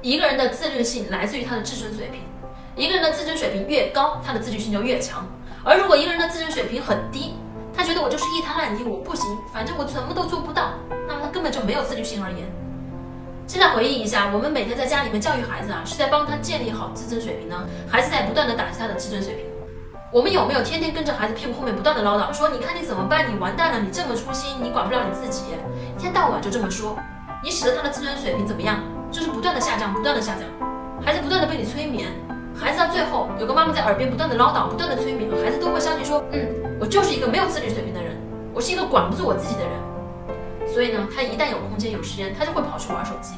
一个人的自律性来自于他的自尊水平，一个人的自尊水平越高，他的自律性就越强。而如果一个人的自尊水平很低，他觉得我就是一滩烂泥，我不行，反正我什么都做不到，那么他根本就没有自律性而言。现在回忆一下，我们每天在家里面教育孩子啊，是在帮他建立好自尊水平呢，还是在不断的打击他的自尊水平？我们有没有天天跟着孩子屁股后面不断的唠叨，说你看你怎么办？你完蛋了，你这么粗心，你管不了你自己，一天到晚就这么说，你使得他的自尊水平怎么样？就是不断的下降，孩子不断的被你催眠，孩子到最后有个妈妈在耳边不断的唠叨，不断的催眠，孩子都会相信说，嗯，我就是一个没有自律水平的人，我是一个管不住我自己的人，所以呢，他一旦有空间有时间，他就会跑去玩手机。